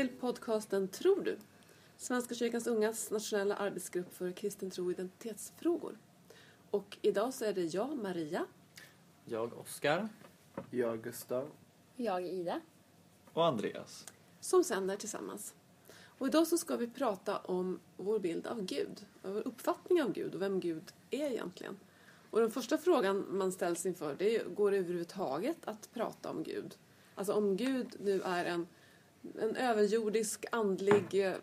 Till podcasten Tror du? Svenska kyrkans ungas nationella arbetsgrupp för kristen tro och identitetsfrågor. Och idag så är det jag, Maria. Jag, Oskar. Jag, Gustav. Jag, Ida. Och Andreas. Som sänder tillsammans. Och idag så ska vi prata om vår bild av Gud. Vår uppfattning av Gud och vem Gud är egentligen. Och den första frågan man ställs inför det är, går det överhuvudtaget att prata om Gud? Alltså om Gud nu är en, en överjordisk, andlig eh,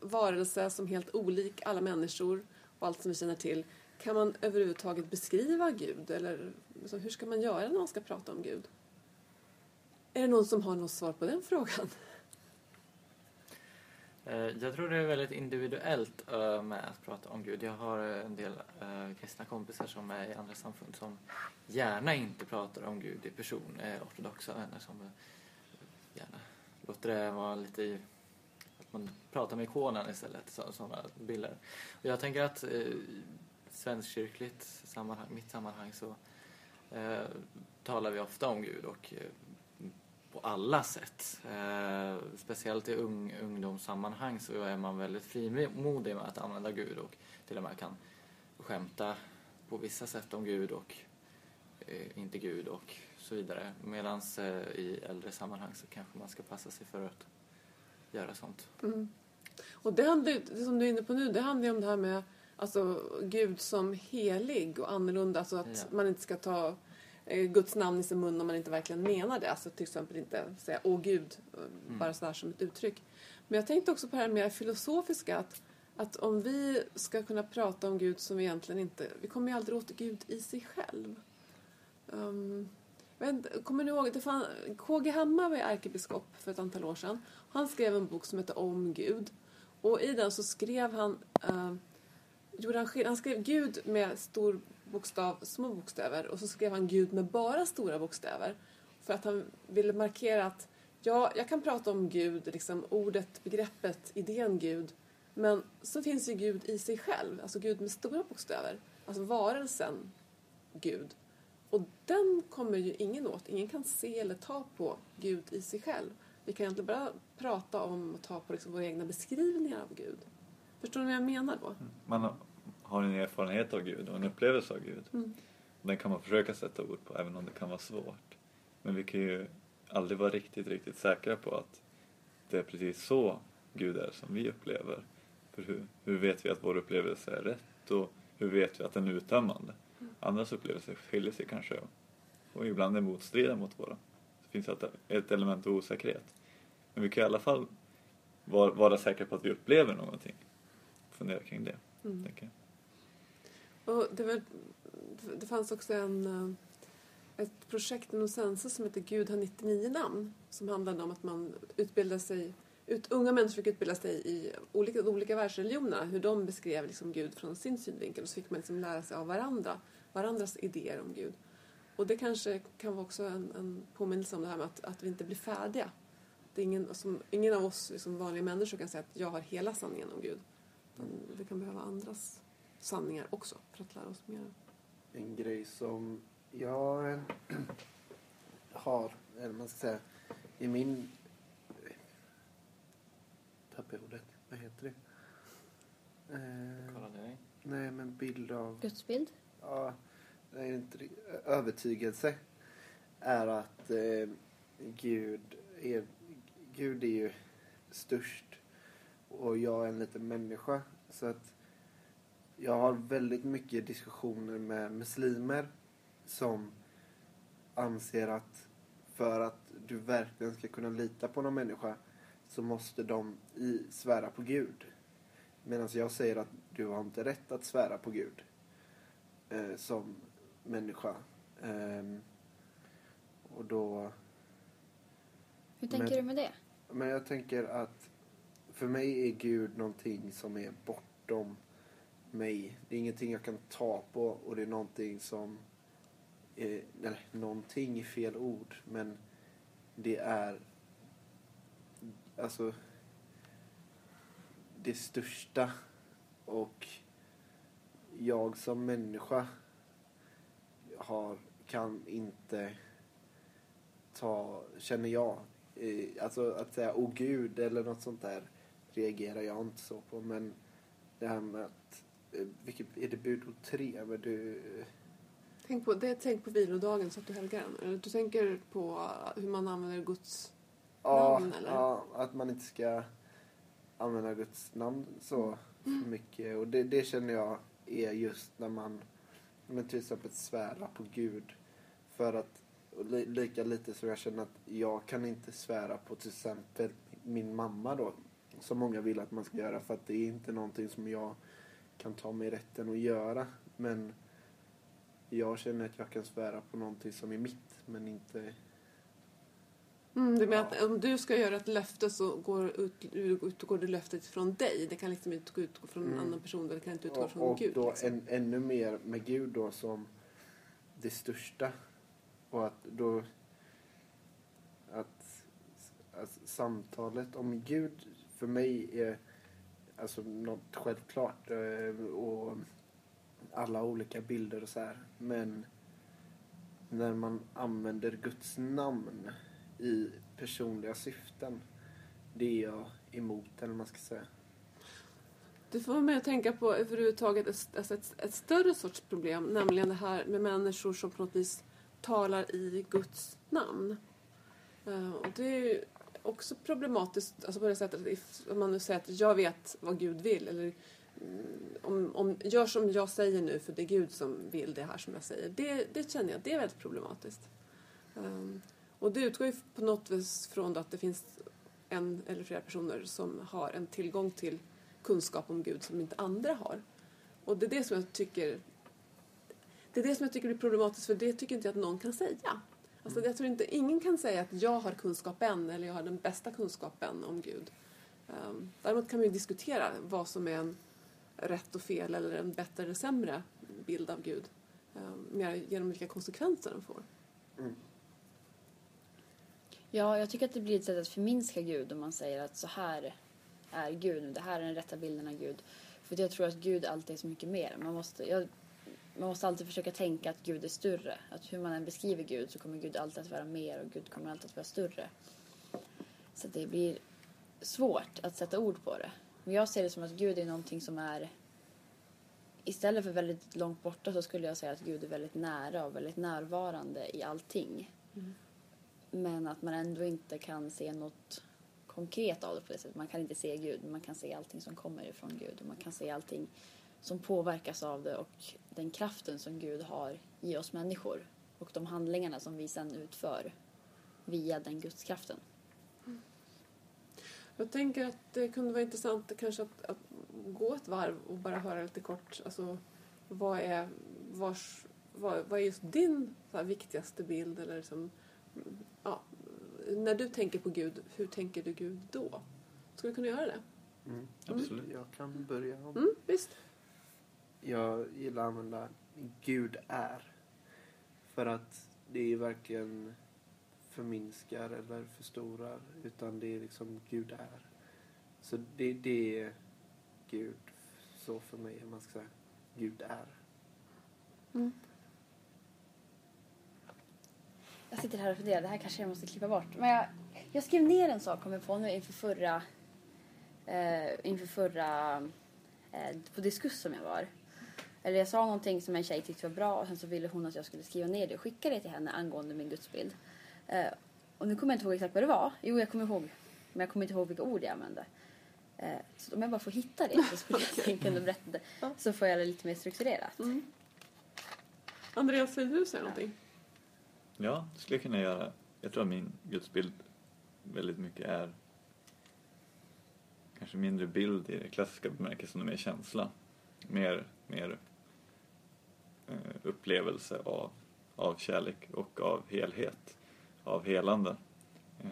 varelse som är helt olik alla människor och allt som vi känner till. Kan man överhuvudtaget beskriva Gud? Eller liksom, hur ska man göra när man ska prata om Gud? Är det någon som har något svar på den frågan? Eh, jag tror det är väldigt individuellt eh, med att prata om Gud. Jag har en del kristna kompisar som är i andra samfund som gärna inte pratar om Gud i person. Ortodoxa vänner som gärna låter det vara lite i, att man pratar med ikonen istället, så, sådana bilder. Och jag tänker att eh, svenskkyrkligt sammanhang, mitt sammanhang så eh, talar vi ofta om Gud och eh, på alla sätt. Eh, speciellt i ung, ungdomssammanhang så är man väldigt frimodig med att använda Gud och till och med kan skämta på vissa sätt om Gud och eh, inte Gud och så vidare. Medan eh, i äldre sammanhang så kanske man ska passa sig för att göra sånt. Mm. Och det, handlar, det som du är inne på nu, det handlar ju om det här med alltså, Gud som helig och annorlunda. Alltså att Ja. man inte ska ta eh, Guds namn i sin mun om man inte verkligen menar det. Alltså till exempel inte säga åh Gud, eh, bara sådär som ett uttryck. Men jag tänkte också på det här mer filosofiska. Att, att om vi ska kunna prata om Gud som vi egentligen inte... Vi kommer ju aldrig åt Gud i sig själv. Um, men, kommer ni ihåg? Det fann, KG Hammar var ju ärkebiskop för ett antal år sedan. Han skrev en bok som hette Om Gud. Och i den så skrev han... Uh, gjorde han, han skrev Gud med stor bokstav, små bokstäver och så skrev han Gud med bara stora bokstäver. För att han ville markera att ja, jag kan prata om Gud, liksom ordet, begreppet, idén Gud. Men så finns ju Gud i sig själv, alltså Gud med stora bokstäver. Alltså varelsen Gud. Och den kommer ju ingen åt. Ingen kan se eller ta på Gud i sig själv. Vi kan egentligen bara prata om och ta på liksom våra egna beskrivningar av Gud. Förstår ni vad jag menar då? Man har- har en erfarenhet av Gud och en upplevelse av Gud. Mm. Den kan man försöka sätta ord på även om det kan vara svårt. Men vi kan ju aldrig vara riktigt, riktigt säkra på att det är precis så Gud är som vi upplever. För hur, hur vet vi att vår upplevelse är rätt och hur vet vi att den är uttömmande? Andras upplevelser skiljer sig kanske och ibland är motstridiga mot våra. Det finns ett, element av osäkerhet. Men vi kan i alla fall vara, vara säkra på att vi upplever någonting. Fundera kring det, Mm. tänker jag. Och det, var, det fanns också en, eh, ett projekt inom Sensa som heter Gud har 99 namn. Som handlade om att man utbildar sig, ut, unga människor fick utbilda sig i olika, de olika världsreligionerna. Hur de beskrev liksom Gud från sin synvinkel. Och så fick man liksom lära sig av varandra, varandras idéer om Gud. Och det kanske kan vara också en, en påminnelse om det här med att, att vi inte blir färdiga. Det är ingen, som, ingen av oss liksom vanliga människor kan säga att jag har hela sanningen om Gud. Vi kan behöva andras sanningar också för att lära oss mer. En grej som jag har, eller man ska säga, i min... Tappade ordet. Vad heter det? Eh, Kolla dig. nej, men bild av... Gudsbild. Ja, det är inte övertygelse är att eh, Gud, är, Gud är ju störst och jag är en liten människa. Så att jag har väldigt mycket diskussioner med muslimer som anser att för att du verkligen ska kunna lita på någon människa så måste de i, svära på Gud. Medan jag säger att du har inte rätt att svära på Gud eh, som människa. Ehm, och då... Hur tänker Men- du med det? Men jag tänker att för mig är Gud någonting som är bortom mig. Det är ingenting jag kan ta på och det är någonting som... Är, eller någonting är fel ord, men det är... Alltså... Det största och jag som människa har, kan inte ta, känner jag, eh, alltså att säga åh gud eller något sånt där reagerar jag inte så på. Men det här med att, eh, vilket, är det budord tre? Men du, Tänk på, det är tänk på vilodagen så att du helgar den. Du tänker på hur man använder Guds ja, Namn, eller? ja, att man inte ska använda Guds namn så mycket. Och det, det känner jag är just när man men till exempel svära på Gud. För att li, lika lite som jag känner att jag kan inte svära på till exempel min mamma då. Som många vill att man ska göra för att det är inte någonting som jag kan ta mig rätten att göra. Men jag känner att jag kan svära på någonting som är mitt men inte... Mm, det med att om du ska göra ett löfte så går, ut, utgår det löftet från dig. Det kan liksom inte utgå från en Mm. annan person. Det kan inte utgå Och, från och Gud. då liksom. en, ännu mer med Gud då som det största. Och att då... Att, att samtalet om Gud för mig är alltså något självklart. eh, Och alla olika bilder och så här. Men när man använder Guds namn i personliga syften. Det är jag emot, eller vad man ska säga. Du får mig att tänka på överhuvudtaget ett, alltså ett, ett större sorts problem. Nämligen det här med människor som på något vis talar i Guds namn. Eh, och det är ju också problematiskt alltså på det sättet att om man nu säger att jag vet vad Gud vill. Eller mm, om, om, gör som jag säger nu för det är Gud som vill det här som jag säger. Det, det känner jag, det är väldigt problematiskt. Eh, och det utgår ju på något vis från att det finns en eller flera personer som har en tillgång till kunskap om Gud som inte andra har. Och det är det som jag tycker det är det som jag tycker blir problematiskt för det tycker inte jag att någon kan säga. Alltså jag tror inte, ingen kan säga att jag har kunskapen eller jag har den bästa kunskapen om Gud. Um, däremot kan vi ju diskutera vad som är en rätt och fel eller en bättre eller sämre bild av Gud. Um, mer genom vilka konsekvenser den får. Ja, jag tycker att det blir ett sätt att förminska Gud om man säger att så här är Gud, det här är den rätta bilden av Gud. För jag tror att Gud alltid är så mycket mer. Man måste, jag, man måste alltid försöka tänka att Gud är större. Att hur man än beskriver Gud så kommer Gud alltid att vara mer och Gud kommer alltid att vara större. Så att det blir svårt att sätta ord på det. Men jag ser det som att Gud är någonting som är Istället för väldigt långt borta så skulle jag säga att Gud är väldigt nära och väldigt närvarande i allting. Mm. Men att man ändå inte kan se något konkret av det på det sättet. Man kan inte se Gud, men man kan se allting som kommer ifrån Gud. Och man kan se allting som påverkas av det och den kraften som Gud har i oss människor. Och de handlingarna som vi sen utför via den gudskraften. Mm. Jag tänker att det kunde vara intressant kanske att, att gå ett varv och bara höra lite kort. Alltså, vad är, vars, vad, vad är just din så här, viktigaste bild? Eller liksom, när du tänker på Gud, hur tänker du Gud då? Ska vi kunna göra det? Mm. Absolut. Jag kan börja. Mm, visst. Jag gillar att använda Gud är. För att det är verkligen förminskar eller förstorar. Utan det är liksom Gud är. Så det, det är Gud så för mig, om man ska säga. Gud är. Jag sitter här och funderar, det här kanske jag måste klippa bort. Men jag, jag skrev ner en sak, kom jag på nu, inför förra, eh, inför förra, eh, på diskuss som jag var. Eller jag sa någonting som en tjej tyckte var bra och sen så ville hon att jag skulle skriva ner det och skicka det till henne angående min gudsbild. Eh, och nu kommer jag inte ihåg exakt vad det var. Jo, jag kommer ihåg. Men jag kommer inte ihåg vilka ord jag använde. Eh, så om jag bara får hitta det så skulle jag kunna berätta det. Så får jag det lite mer strukturerat. Mm. Andreas, vill du säga någonting? Ja, Ja, det skulle jag kunna göra. Jag tror att min gudsbild väldigt mycket är kanske mindre bild i det klassiska bemärkelsen och mer känsla. Mer, mer eh, upplevelse av, av kärlek och av helhet, av helande. Eh,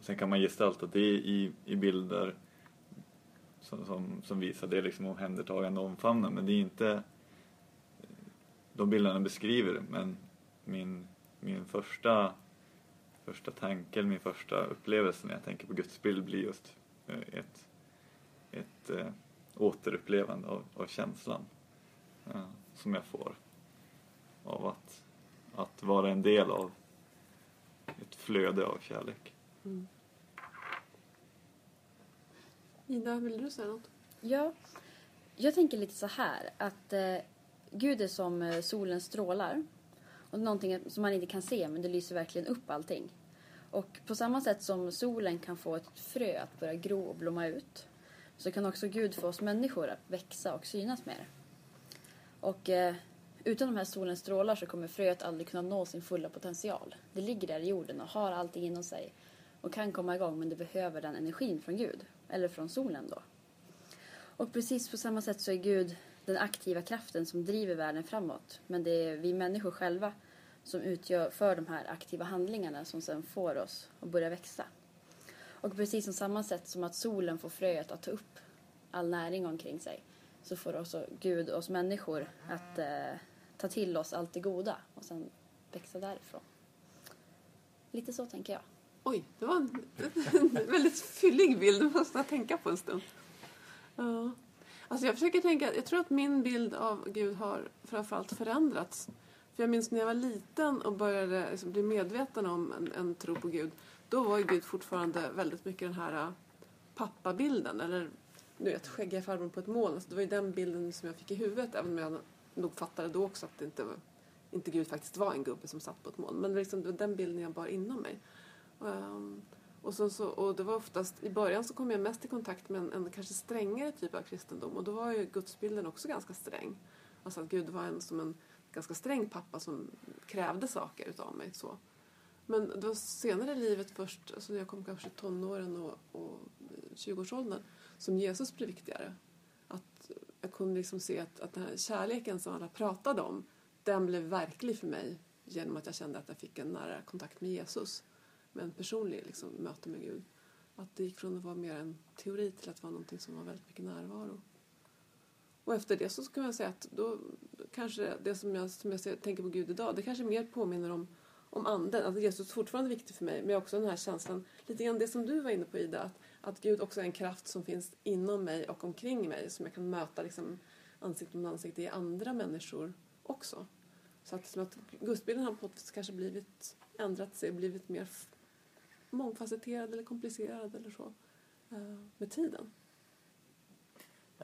sen kan man gestalta det i, i bilder som, som, som visar det liksom omhändertagande och omfamna men det är inte de bilderna beskriver det men min, min första, första tanke, eller min första upplevelse när jag tänker på Guds bild blir just eh, ett, ett äh, återupplevande av, av känslan eh, som jag får av att, att vara en del av ett flöde av kärlek. Mm. Ida, vill du säga något? Ja, jag tänker lite så här att eh, Gud är som eh, solens strålar. Och någonting som man inte kan se men det lyser verkligen upp allting. Och på samma sätt som solen kan få ett frö att börja gro och blomma ut så kan också Gud få oss människor att växa och synas mer. Och eh, utan de här solens strålar så kommer fröet aldrig kunna nå sin fulla potential. Det ligger där i jorden och har allting inom sig och kan komma igång men det behöver den energin från Gud, eller från solen då. Och precis på samma sätt så är Gud den aktiva kraften som driver världen framåt. Men det är vi människor själva som utgör för de här aktiva handlingarna som sedan får oss att börja växa. Och precis som samma sätt som att solen får fröet att ta upp all näring omkring sig så får också Gud oss människor att eh, ta till oss allt det goda och sen växa därifrån. Lite så tänker jag. Oj, det var en, en väldigt fyllig bild. du måste tänka på en stund. Ja. Alltså jag försöker tänka, jag tror att min bild av Gud har framförallt förändrats. För jag minns när jag var liten och började liksom bli medveten om en, en tro på Gud. Då var ju Gud fortfarande väldigt mycket den här äh, pappabilden. Eller du vet, skäggiga farbrorn på ett moln. Alltså det var ju den bilden som jag fick i huvudet. Även om jag nog fattade då också att det inte, var, inte Gud faktiskt var en gubbe som satt på ett moln. Men liksom, det var den bilden jag bar inom mig. Um, och, så, så, och det var oftast, i början så kom jag mest i kontakt med en, en kanske strängare typ av kristendom. Och då var ju gudsbilden också ganska sträng. Alltså att Gud var en som en ganska sträng pappa som krävde saker utav mig. Så. Men det var senare i livet först, alltså när jag kom kanske i tonåren och, och 20-årsåldern, som Jesus blev viktigare. Att jag kunde liksom se att, att den här kärleken som alla pratade om, den blev verklig för mig genom att jag kände att jag fick en nära kontakt med Jesus. Med en personlig liksom, möte med Gud. Att det gick från att vara mer en teori till att vara någonting som var väldigt mycket närvaro. Och efter det så kan man säga att då kanske det som jag, som jag ser, tänker på Gud idag, det kanske mer påminner om, om anden. Att Jesus är fortfarande viktig för mig, men också den här känslan, lite grann det som du var inne på Ida, att, att Gud också är en kraft som finns inom mig och omkring mig, som jag kan möta liksom, ansikte mot ansikte i andra människor också. Så att, som att gudsbilden har på något vis kanske blivit, ändrat sig, blivit mer mångfacetterad eller komplicerad eller så eh, med tiden.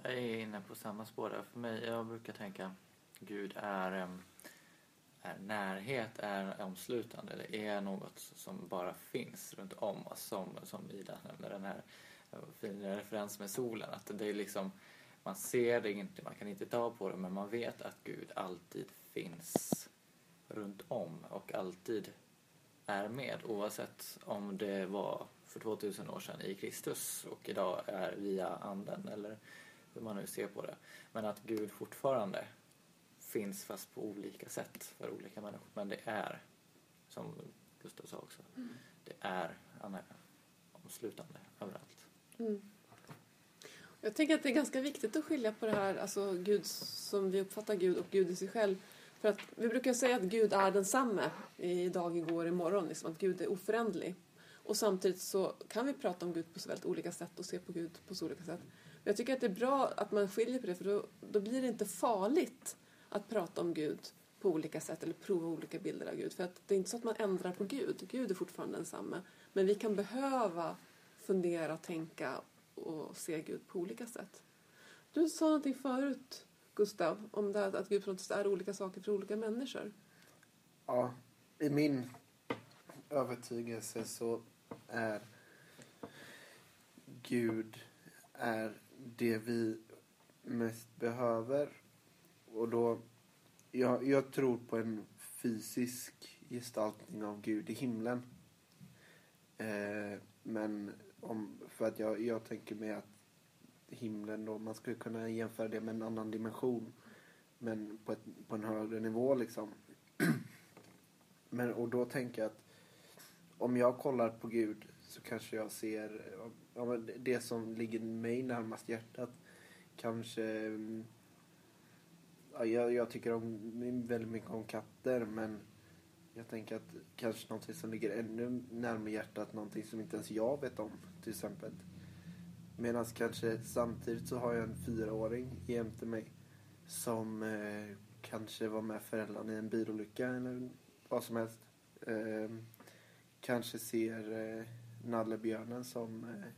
Jag är inne på samma spår där. För mig, jag brukar tänka Gud är, är närhet, är omslutande. Det är något som bara finns runt om oss. Som, som Ida nämnde, den här eh, fina referensen med solen. Att det är liksom, man ser det inte, man kan inte ta på det, men man vet att Gud alltid finns runt om och alltid är med oavsett om det var för 2000 år sedan i Kristus och idag är via anden eller hur man nu ser på det. Men att Gud fortfarande finns fast på olika sätt för olika människor. Men det är, som Gustav sa också, det är, han är omslutande överallt. Mm. Jag tänker att det är ganska viktigt att skilja på det här, alltså Gud som vi uppfattar Gud och Gud i sig själv. För att vi brukar säga att Gud är densamme idag, igår, imorgon. Liksom, att Gud är oföränderlig. Och samtidigt så kan vi prata om Gud på så väldigt olika sätt och se på Gud på så olika sätt. Men jag tycker att det är bra att man skiljer på det för då, då blir det inte farligt att prata om Gud på olika sätt eller prova olika bilder av Gud. För att det är inte så att man ändrar på Gud. Gud är fortfarande densamme. Men vi kan behöva fundera, tänka och se Gud på olika sätt. Du sa någonting förut, Gustav, om det här att Gud på något sätt är olika saker för olika människor. Ja, i min övertygelse så är Gud är det vi mest behöver. Och då, jag, jag tror på en fysisk gestaltning av Gud i himlen. Eh, men om, för att jag, jag tänker mig att himlen då, man skulle kunna jämföra det med en annan dimension. Men på, ett, på en högre nivå liksom. Men, och då tänker jag att om jag kollar på Gud så kanske jag ser ja, men det som ligger mig närmast hjärtat. Kanske... Ja, jag, jag tycker om, väldigt mycket om katter men jag tänker att kanske någonting som ligger ännu närmare hjärtat, någonting som inte ens jag vet om till exempel. Medan kanske samtidigt så har jag en fyraåring jämte mig som eh, kanske var med föräldrarna i en bilolycka eller vad som helst. Eh, kanske ser eh, nallebjörnen som eh,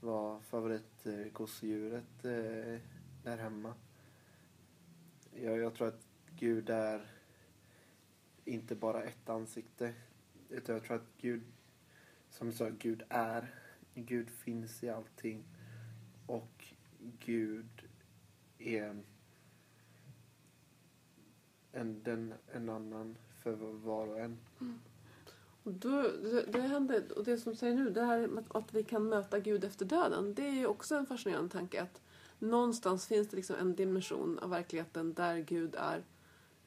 var favoritgosedjuret eh, eh, där hemma. Jag, jag tror att Gud är inte bara ett ansikte. Utan jag tror att Gud, som jag sa, Gud är. Gud finns i allting. Och Gud är en, den, en annan för var och en. Mm. Och då, det, det, händer, och det som du säger nu, det här med att, att vi kan möta Gud efter döden, det är ju också en fascinerande tanke att någonstans finns det liksom en dimension av verkligheten där Gud är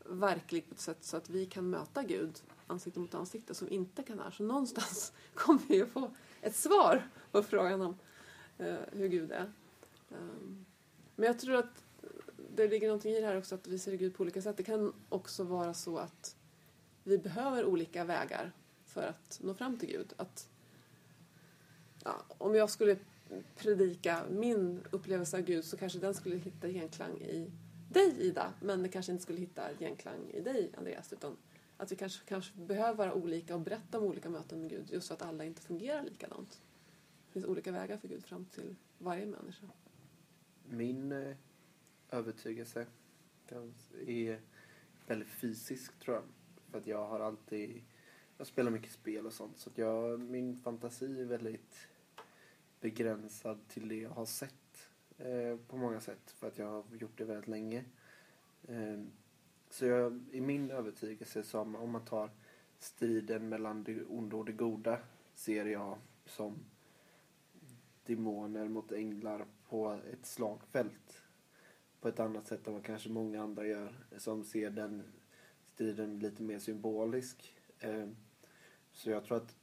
verklig på ett sätt så att vi kan möta Gud ansikte mot ansikte som inte kan här. Så någonstans kommer vi att få ett svar på frågan om eh, hur Gud är. Um, men jag tror att det ligger någonting i det här också att vi ser Gud på olika sätt. Det kan också vara så att vi behöver olika vägar för att nå fram till Gud. Att, ja, om jag skulle predika min upplevelse av Gud så kanske den skulle hitta genklang i dig Ida, men det kanske inte skulle hitta genklang i dig Andreas. Utan att vi kanske, kanske behöver vara olika och berätta om olika möten med Gud just så att alla inte fungerar likadant. Det finns olika vägar för Gud fram till varje människa. Min eh, övertygelse är väldigt fysisk tror jag. För att jag har alltid, jag spelar mycket spel och sånt så att jag, min fantasi är väldigt begränsad till det jag har sett eh, på många sätt för att jag har gjort det väldigt länge. Eh, så jag, i min övertygelse som om man tar striden mellan det onda och det goda ser jag som demoner mot änglar på ett slagfält. På ett annat sätt än vad kanske många andra gör som ser den striden lite mer symbolisk. Eh, så jag tror att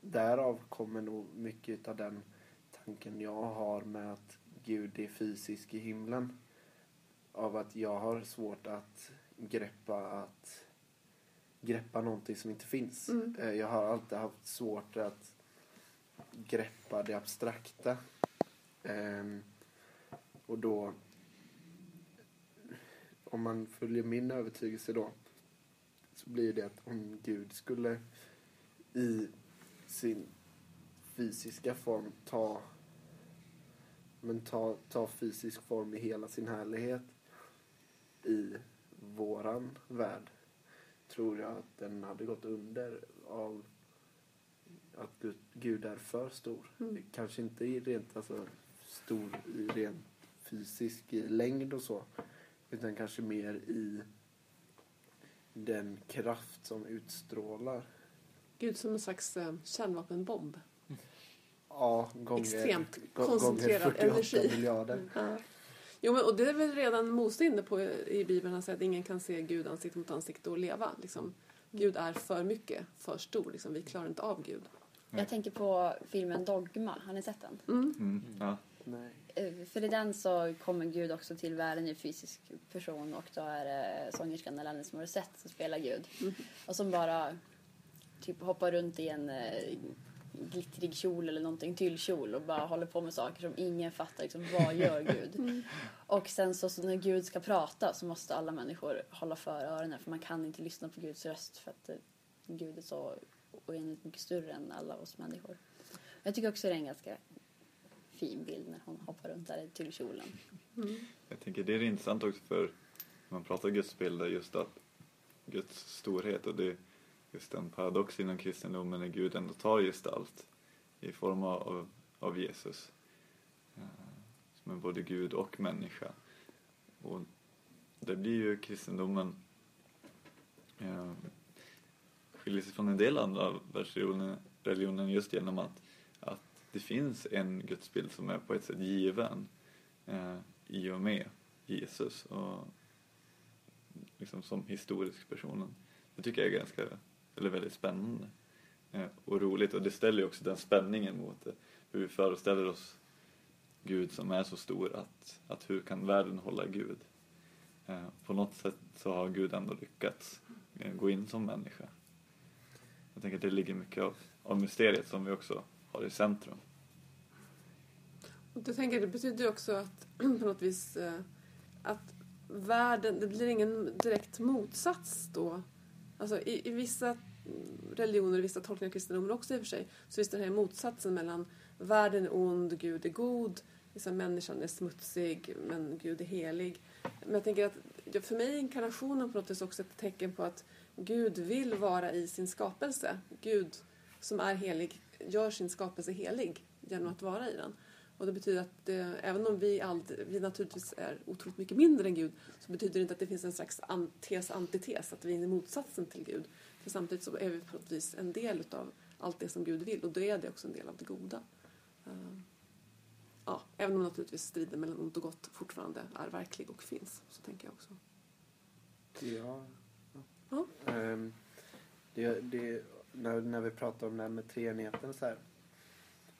därav kommer nog mycket av den tanken jag har med att Gud är fysisk i himlen. Av att jag har svårt att greppa att greppa någonting som inte finns. Mm. Eh, Jag har alltid haft svårt att greppa det abstrakta. Ehm, och då om man följer min övertygelse då så blir det att om Gud skulle i sin fysiska form ta men ta, ta fysisk form i hela sin härlighet i våran värld tror jag att den hade gått under av att Gud, Gud är för stor. Mm. Kanske inte i rent alltså, stor i rent fysisk i längd och så utan kanske mer i den kraft som utstrålar. Gud som en slags eh, kärnvapenbomb. Ja, gånger, Extremt koncentrerad gånger 48 energi. miljarder. Ja. Jo, men, och det är väl redan Mose inne på i Bibeln, han säger att ingen kan se Gud ansikte mot ansikte och leva. Liksom, Gud är för mycket, för stor. Liksom, vi klarar inte av Gud. Jag tänker på filmen Dogma. Har ni sett den? Mm. Mm. Ja. Nej. Eh, För i den så kommer Gud också till världen i fysisk person och då är det sångerskan Alanis Morissette som spelar Gud. Mm. Och som bara typ hoppar runt i en eh, glittrig kjol eller någonting, tyllkjol och bara håller på med saker som ingen fattar. Liksom, vad gör Gud? Och sen så, så när Gud ska prata så måste alla människor hålla för öronen för man kan inte lyssna på Guds röst för att eh, Gud är så oändligt mycket större än alla oss människor. Jag tycker också det är en ganska fin bild när hon hoppar runt där i tyllkjolen. Jag tänker det är intressant också för när man pratar gudsbilder just att Guds storhet och det är just en paradox inom kristendomen när Gud ändå tar gestalt i form av, av Jesus. Eh, som är både Gud och människa. Och det blir ju kristendomen eh, skiljer sig från en del andra världsreligioner religioner just genom att, att det finns en gudsbild som är på ett sätt given eh, i och med Jesus och liksom som historisk personen. Det tycker jag är ganska, eller väldigt spännande eh, och roligt och det ställer ju också den spänningen mot eh, hur vi föreställer oss Gud som är så stor att, att hur kan världen hålla Gud? Eh, på något sätt så har Gud ändå lyckats gå in som människa. Jag tänker att det ligger mycket av, av mysteriet som vi också har i centrum. Och du tänker, det betyder ju också att på något vis att världen, det blir ingen direkt motsats då. Alltså i, i vissa religioner religioner, vissa tolkningar av kristendomen också i och för sig, så finns den här motsatsen mellan världen är ond, Gud är god, liksom människan är smutsig, men Gud är helig. Men jag tänker att för mig är inkarnationen på något vis också ett tecken på att Gud vill vara i sin skapelse. Gud som är helig gör sin skapelse helig genom att vara i den. Och det betyder att det, även om vi, aldrig, vi naturligtvis är otroligt mycket mindre än Gud så betyder det inte att det finns en slags tes antites, att vi är motsatsen till Gud. För samtidigt så är vi på något vis en del av allt det som Gud vill och då är det också en del av det goda. Uh, ja, även om naturligtvis striden mellan ont och gott fortfarande är verklig och finns, så tänker jag också. Ja. Ja. Ehm, det, det, när, när vi pratar om det här med treenigheten så här.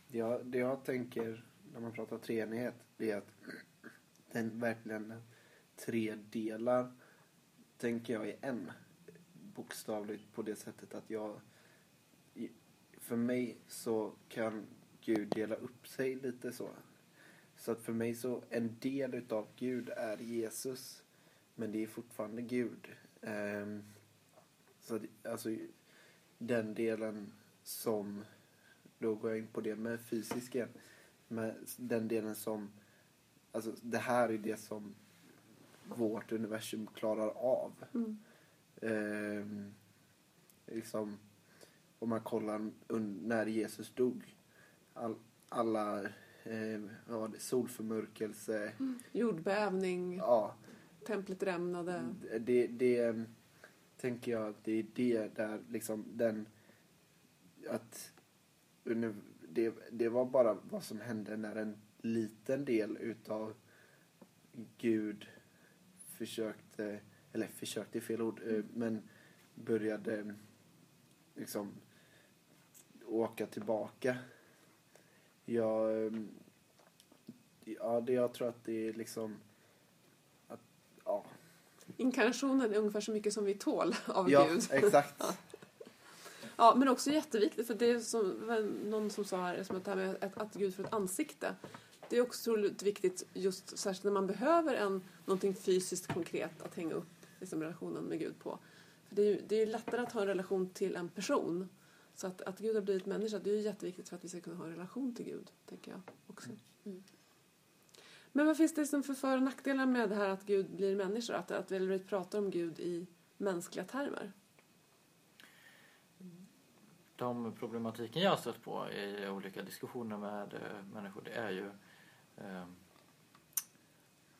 Det jag, det jag tänker när man pratar treenighet det är att den verkligen tre delar tänker jag i en. Bokstavligt på det sättet att jag för mig så kan Gud dela upp sig lite så. Så att för mig så en del utav Gud är Jesus. Men det är fortfarande Gud. Ehm, så att, alltså den delen som, då går jag in på det med fysisken. Men den delen som, alltså det här är det som vårt universum klarar av. Mm. Ehm, liksom, om man kollar när Jesus dog. All, alla, eh, det, solförmörkelse. Jordbävning, Ja, templet rämnade. det, det tänker jag att det är det där liksom den att det, det var bara vad som hände när en liten del utav Gud försökte, eller försökte är fel ord, eh, men började liksom åka tillbaka. Jag, eh, ja, det, jag tror att det är liksom att, ja, Inkarnationen är ungefär så mycket som vi tål av ja Gud. exakt. Ja, men också jätteviktigt för det är som någon som sa här, som att det här med att, att Gud får ett ansikte. Det är också otroligt viktigt just särskilt när man behöver en, någonting fysiskt konkret att hänga upp liksom, relationen med Gud på. För det är ju det är lättare att ha en relation till en person. Så att, att Gud har blivit människa, det är ju jätteviktigt för att vi ska kunna ha en relation till Gud, tänker jag också. Mm. Men vad finns det som för för och nackdelar med det här att Gud blir människa? Att, att vi pratar om Gud i mänskliga termer? De problematiken jag har stött på i olika diskussioner med eh, människor det är ju eh,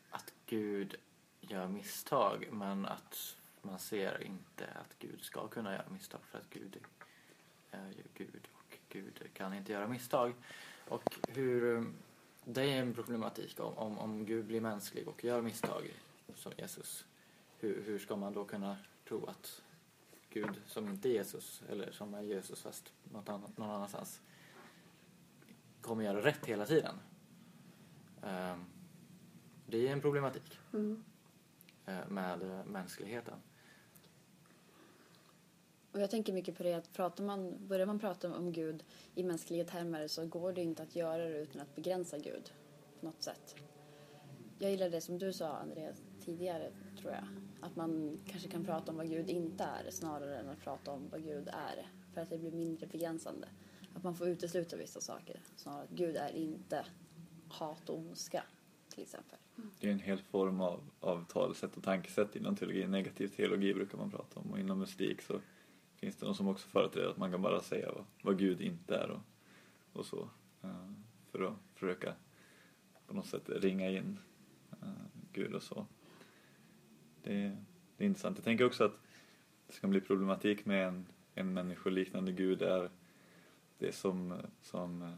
att Gud gör misstag men att man ser inte att Gud ska kunna göra misstag för att Gud är ju Gud och Gud kan inte göra misstag. Och hur, ehm, det är en problematik om, om, om Gud blir mänsklig och gör misstag som Jesus. Hur, hur ska man då kunna tro att Gud som inte är Jesus, eller som är Jesus fast något annat, någon annanstans, kommer göra rätt hela tiden. Ehm, det är en problematik Mm. eh, med eh, mänskligheten. Och jag tänker mycket på det att pratar man, börjar man prata om, om Gud i mänskliga termer så går det inte att göra det utan att begränsa Gud på något sätt. Jag gillar det som du sa Andreas tidigare tror jag. Att man kanske kan prata om vad Gud inte är snarare än att prata om vad Gud är. För att det blir mindre begränsande. Att man får utesluta vissa saker. Snarare att Gud är inte hat och ondska till exempel. Det är en hel form av, av talesätt och tankesätt inom teologi. Negativ teologi brukar man prata om och inom mystik så finns det de som också företräder att man kan bara säga vad, vad Gud inte är och, och så. Eh, för att försöka på något sätt ringa in eh, Gud och så. Det, det är intressant. Jag tänker också att det ska bli problematik med en, en människoliknande Gud är det som, som eh,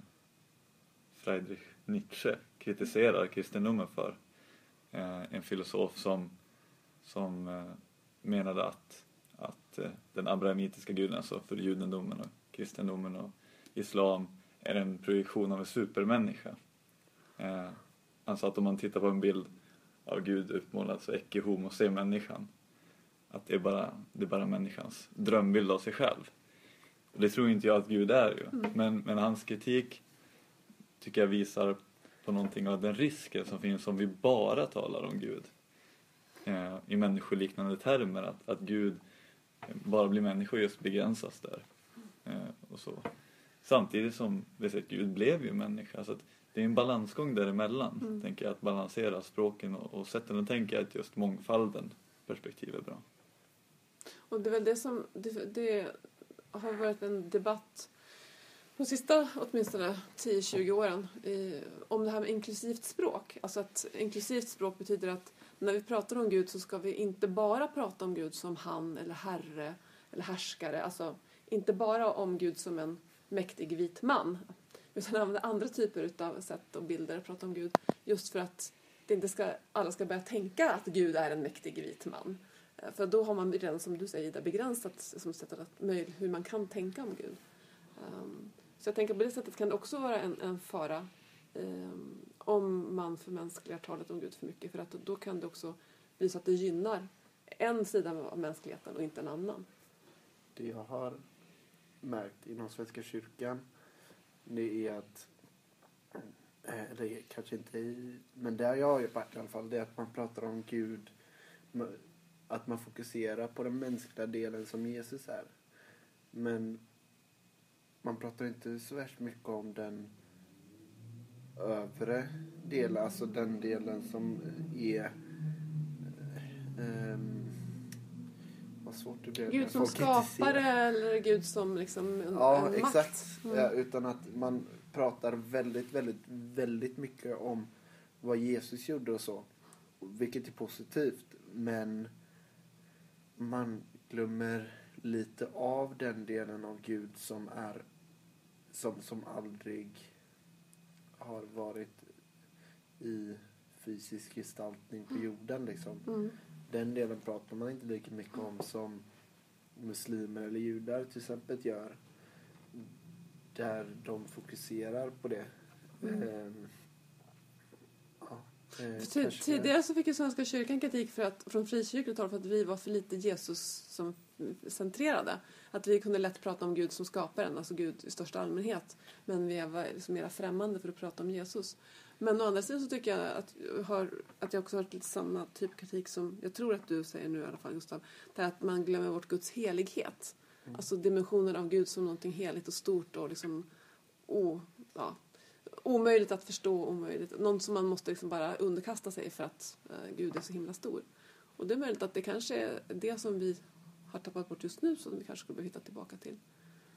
Friedrich Nietzsche kritiserar kristendomen för. Eh, en filosof som, som eh, menade att, att den abrahamitiska guden, alltså för judendomen och kristendomen och islam, är en projektion av en supermänniska. Eh, Han sa att om man tittar på en bild av Gud uppmålad så ecce homo se människan. Att det är bara, det är bara människans drömbild av sig själv. Och det tror inte jag att Gud är ju. Men, men hans kritik tycker jag visar på någonting av den risken som finns om vi bara talar om Gud eh, i människoliknande termer. Att, att Gud bara bli människor just begränsas där. Eh, och så. Samtidigt som vi ser att Gud blev ju människa. Så att det är en balansgång däremellan, Mm. tänker jag, att balansera språken och, och sätten. Och tänker jag att just mångfalden perspektiv är bra. Och det är väl det som, det, det har varit en debatt de sista åtminstone 10-20 åren i, om det här med inklusivt språk. Alltså att inklusivt språk betyder att när vi pratar om Gud så ska vi inte bara prata om Gud som han eller herre eller härskare. Alltså inte bara om Gud som en mäktig vit man. Utan använda andra typer av sätt och bilder att prata om Gud. Just för att det inte ska, alla ska börja tänka att Gud är en mäktig vit man. Eh, för då har man redan, som du säger Ida, begränsat som sättet att, hur man kan tänka om Gud. Um, så jag tänker på det sättet kan det också vara en, en fara um, om man förmänskligar talet om Gud för mycket. För att då kan det också bli så att det gynnar en sida av mänskligheten och inte en annan. Det jag har märkt inom Svenska kyrkan det är att, eh, eller kanske inte i, men där jag har varit i alla fall, det är att man pratar om Gud, att man fokuserar på den mänskliga delen som Jesus är. Men man pratar inte så värst mycket om den övre delen, alltså den delen som är um, vad svårt det när Gud som skapare eller Gud som liksom en, Ja, en exakt. makt. Mm. Ja, utan att man pratar väldigt, väldigt, väldigt mycket om vad Jesus gjorde och så. Vilket är positivt. Men man glömmer lite av den delen av Gud som är som, som aldrig har varit i fysisk gestaltning på jorden liksom. Mm. Den delen pratar man inte lika mycket om som muslimer eller judar till exempel gör. Där de fokuserar på det. Mm. Ehm, ja, eh, kanske- Tidigare så fick ju Svenska kyrkan kritik för att, från frikyrkligt håll för att vi var för lite Jesus som centrerade. Att vi kunde lätt prata om Gud som skaparen, alltså Gud i största allmänhet. Men vi var liksom mera främmande för att prata om Jesus. Men å andra sidan så tycker jag att, har, att jag också har hört lite samma typ kritik som jag tror att du säger nu i alla fall Gustav. Det är att man glömmer bort Guds helighet. Mm. Alltså dimensionen av Gud som någonting heligt och stort och liksom o, ja, omöjligt att förstå, omöjligt. Någon som man måste liksom bara underkasta sig för att eh, Gud är så himla stor. Och det är möjligt att det kanske är det som vi har tappat bort just nu som vi kanske skulle behöva hitta tillbaka till.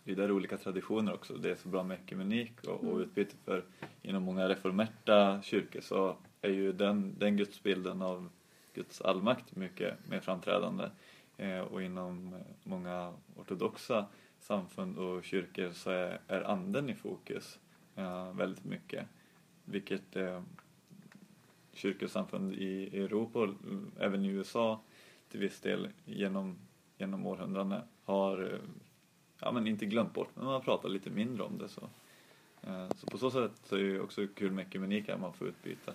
Det är där olika traditioner också. Det är så bra med ekumenik och, och utbyte för inom många reformerta kyrkor så är ju den, den gudsbilden av Guds allmakt mycket mer framträdande. Eh, och inom många ortodoxa samfund och kyrkor så är, är anden i fokus eh, väldigt mycket. Vilket eh, kyrkor och samfund i Europa och även i USA till viss del genom, genom århundraden har eh, ja, men inte glömt bort, men man pratar lite mindre om det. Så, Eh, så på så sätt så är det också kul med ekumenik att man får utbyta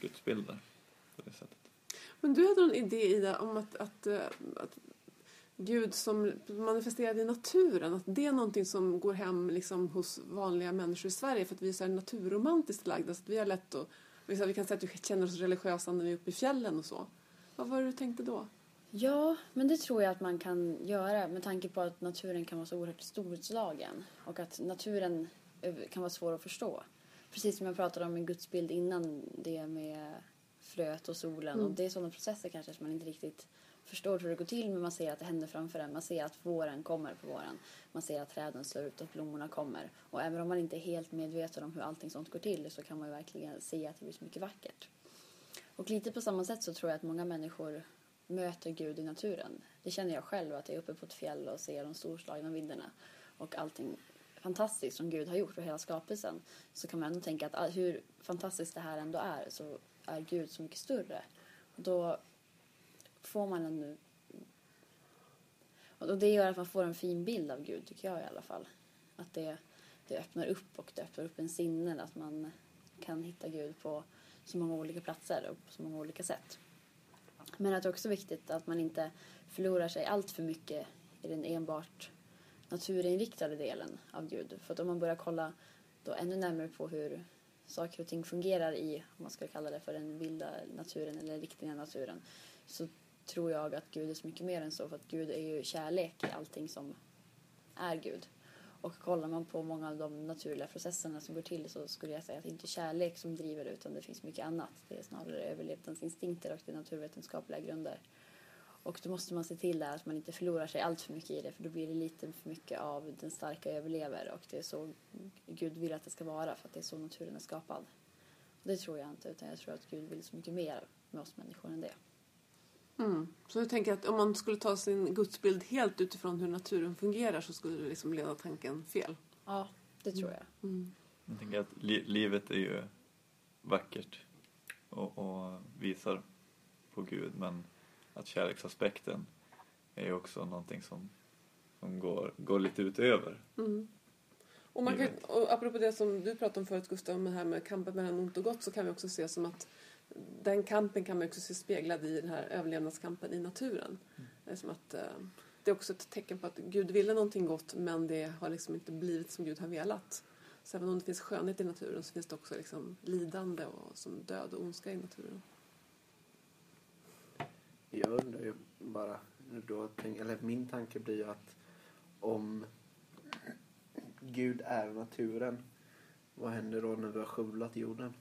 gudsbilder på det sättet. Men du hade någon idé Ida om att, att, eh, att Gud som manifesterad i naturen, att det är någonting som går hem liksom hos vanliga människor i Sverige för att vi är så här naturromantiskt lagda så att vi har lätt att vi kan säga att vi känner oss religiösa när vi är uppe i fjällen och så. Vad var det du tänkte då? Ja, men det tror jag att man kan göra med tanke på att naturen kan vara så oerhört storslagen och att naturen över- kan vara svår att förstå. Precis som jag pratade om en gudsbild innan det med fröet och solen. Mm. Och det är sådana processer kanske som man inte riktigt förstår hur det går till men man ser att det händer framför en. Man ser att våren kommer på våren. Man ser att träden slår ut och blommorna kommer. Och även om man inte är helt medveten om hur allting sånt går till så kan man ju verkligen se att det blir så mycket vackert. Och lite på samma sätt så tror jag att många människor möter Gud i naturen. Det känner jag själv att jag är uppe på ett fjäll och ser de storslagna vidderna och allting fantastiskt som Gud har gjort och hela skapelsen. Så kan man ändå tänka att ah, hur fantastiskt det här ändå är så är Gud så mycket större. Och då får man en... Och det gör att man får en fin bild av Gud tycker jag i alla fall. Att det, det öppnar upp och det öppnar upp en sinnen att man kan hitta Gud på så många olika platser och på så många olika sätt. Men att det också viktigt att man inte förlorar sig allt för mycket i den enbart naturinriktade delen av Gud. För att om man börjar kolla då ännu närmare på hur saker och ting fungerar i, om man ska kalla det för den vilda naturen eller den riktiga naturen, så tror jag att Gud är så mycket mer än så för att Gud är ju kärlek i allting som är Gud. Och kollar man på många av de naturliga processerna som går till så skulle jag säga att det inte är kärlek som driver det utan det finns mycket annat. Det är snarare överlevnadsinstinkter och det är naturvetenskapliga grunder. Och då måste man se till där att man inte förlorar sig allt för mycket i det för då blir det lite för mycket av den starka överlever och det är så Gud vill att det ska vara för att det är så naturen är skapad. Och Det tror jag inte utan jag tror att Gud vill så mycket mer med oss människor än det. Mm. Så du tänker att om man skulle ta sin gudsbild helt utifrån hur naturen fungerar så skulle det liksom leda tanken fel? Ja, det tror jag. Mm. Jag tänker att li livet är ju vackert och, och visar på Gud men att kärleksaspekten är ju också någonting som, som går, går lite utöver. Mm. Och, man kan, och apropå det som du pratade om förut Gustav, med det här med kampen mellan ont och gott så kan vi också se som att den kampen kan man också se speglad i den här överlevnadskampen i naturen. Mm. Det är som att eh, det är också ett tecken på att Gud ville någonting gott men det har liksom inte blivit som Gud har velat. Så även om det finns skönhet i naturen så finns det också liksom lidande och som död och ondska i naturen. Jag undrar ju bara, då, eller min tanke blir ju att om Gud är naturen, vad händer då när vi har skövlat jorden?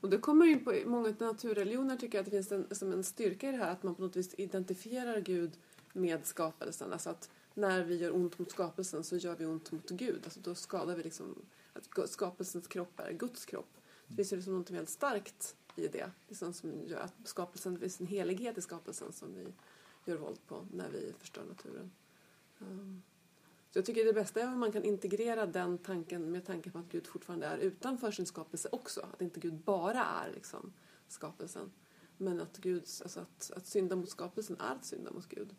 Och det kommer in på många naturreligioner tycker jag att det finns en, som en styrka i det här att man på något vis identifierar Gud med skapelsen. Alltså att när vi gör ont mot skapelsen så gör vi ont mot Gud. Alltså då skadar vi liksom att skapelsens kropp är Guds kropp. Det finns ju liksom något väldigt starkt i det. Liksom som gör att skapelsen, det finns en helighet i skapelsen som vi gör våld på när vi förstör naturen. Um, så jag tycker det bästa är om man kan integrera den tanken med tanken på att Gud fortfarande är utanför sin skapelse också. Att inte Gud bara är liksom skapelsen. Men att, Gud, alltså att, att synda mot skapelsen är att synda mot Gud.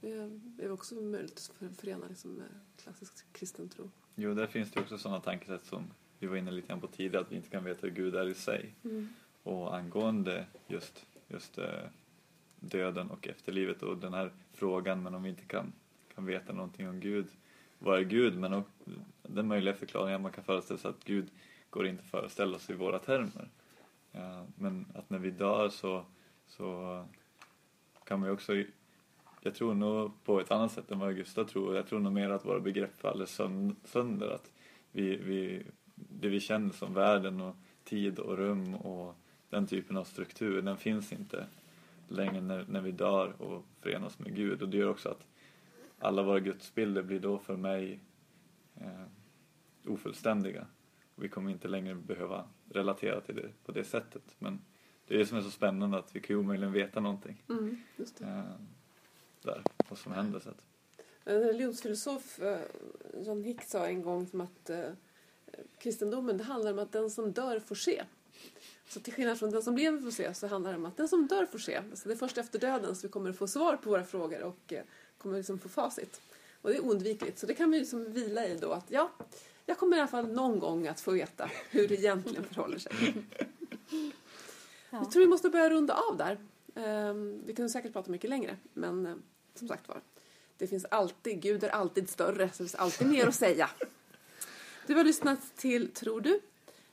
Det är också möjligt att förena liksom med klassisk kristen tro. Jo, där finns det också sådana tankesätt som vi var inne lite grann på tidigare, att vi inte kan veta hur Gud är i sig. Och angående just, just eh, döden och efterlivet och den här frågan, men om vi inte kan, kan veta någonting om Gud, vad är Gud? Men också, den möjliga förklaringen man kan föreställa sig att Gud går inte att föreställa sig i våra termer. Eh, men att när vi dör så, så kan vi också jag tror nog på ett annat sätt än vad Gustav tror. Jag tror nog mer att våra begrepp faller sönder. Att vi, vi, det vi känner som världen och tid och rum och den typen av struktur, den finns inte längre när, när vi dör och förenas med Gud. Och det gör också att alla våra gudsbilder blir då för mig eh, ofullständiga. Vi kommer inte längre behöva relatera till det på det sättet. Men det är det som är så spännande att vi kan ju omöjligen veta någonting. Mm. Eh, där, vad som händer. Så att, En religionsfilosof, eh, John Hick, sa en gång som att eh, kristendomen det handlar om att den som dör får se. Så till skillnad från den som lever får se så handlar det om att den som dör får se. Alltså det är först efter döden som vi kommer att få svar på våra frågor och eh, kommer liksom få facit. Och det är oundvikligt. Så det kan vi liksom vila i då att ja, jag kommer i alla fall någon gång att få veta hur det egentligen förhåller sig. Ja. Jag tror vi måste börja runda av där. Um, vi kunde säkert prata mycket längre, men uh, som sagt var, det finns alltid, Gud är alltid större, så det finns alltid mer att säga. Du har lyssnat till Tror du?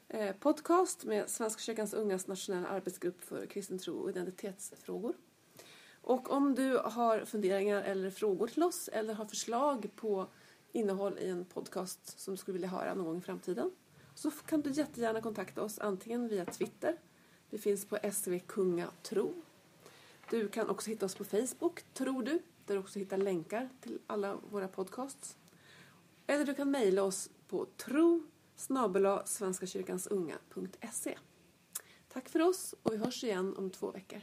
Eh, podcast med Svenska kyrkans ungas nationella arbetsgrupp för kristen tro och identitetsfrågor. Och om du har funderingar eller frågor till oss eller har förslag på innehåll i en podcast som du skulle vilja höra någon gång i framtiden så kan du jättegärna kontakta oss antingen via Twitter. Vi finns på SV Kunga Tro. Du kan också hitta oss på Facebook, tror du, där du också hittar länkar till alla våra podcasts. Eller du kan mejla oss på tro svenskakyrkansunga.se. Tack för oss och vi hörs igen om två veckor.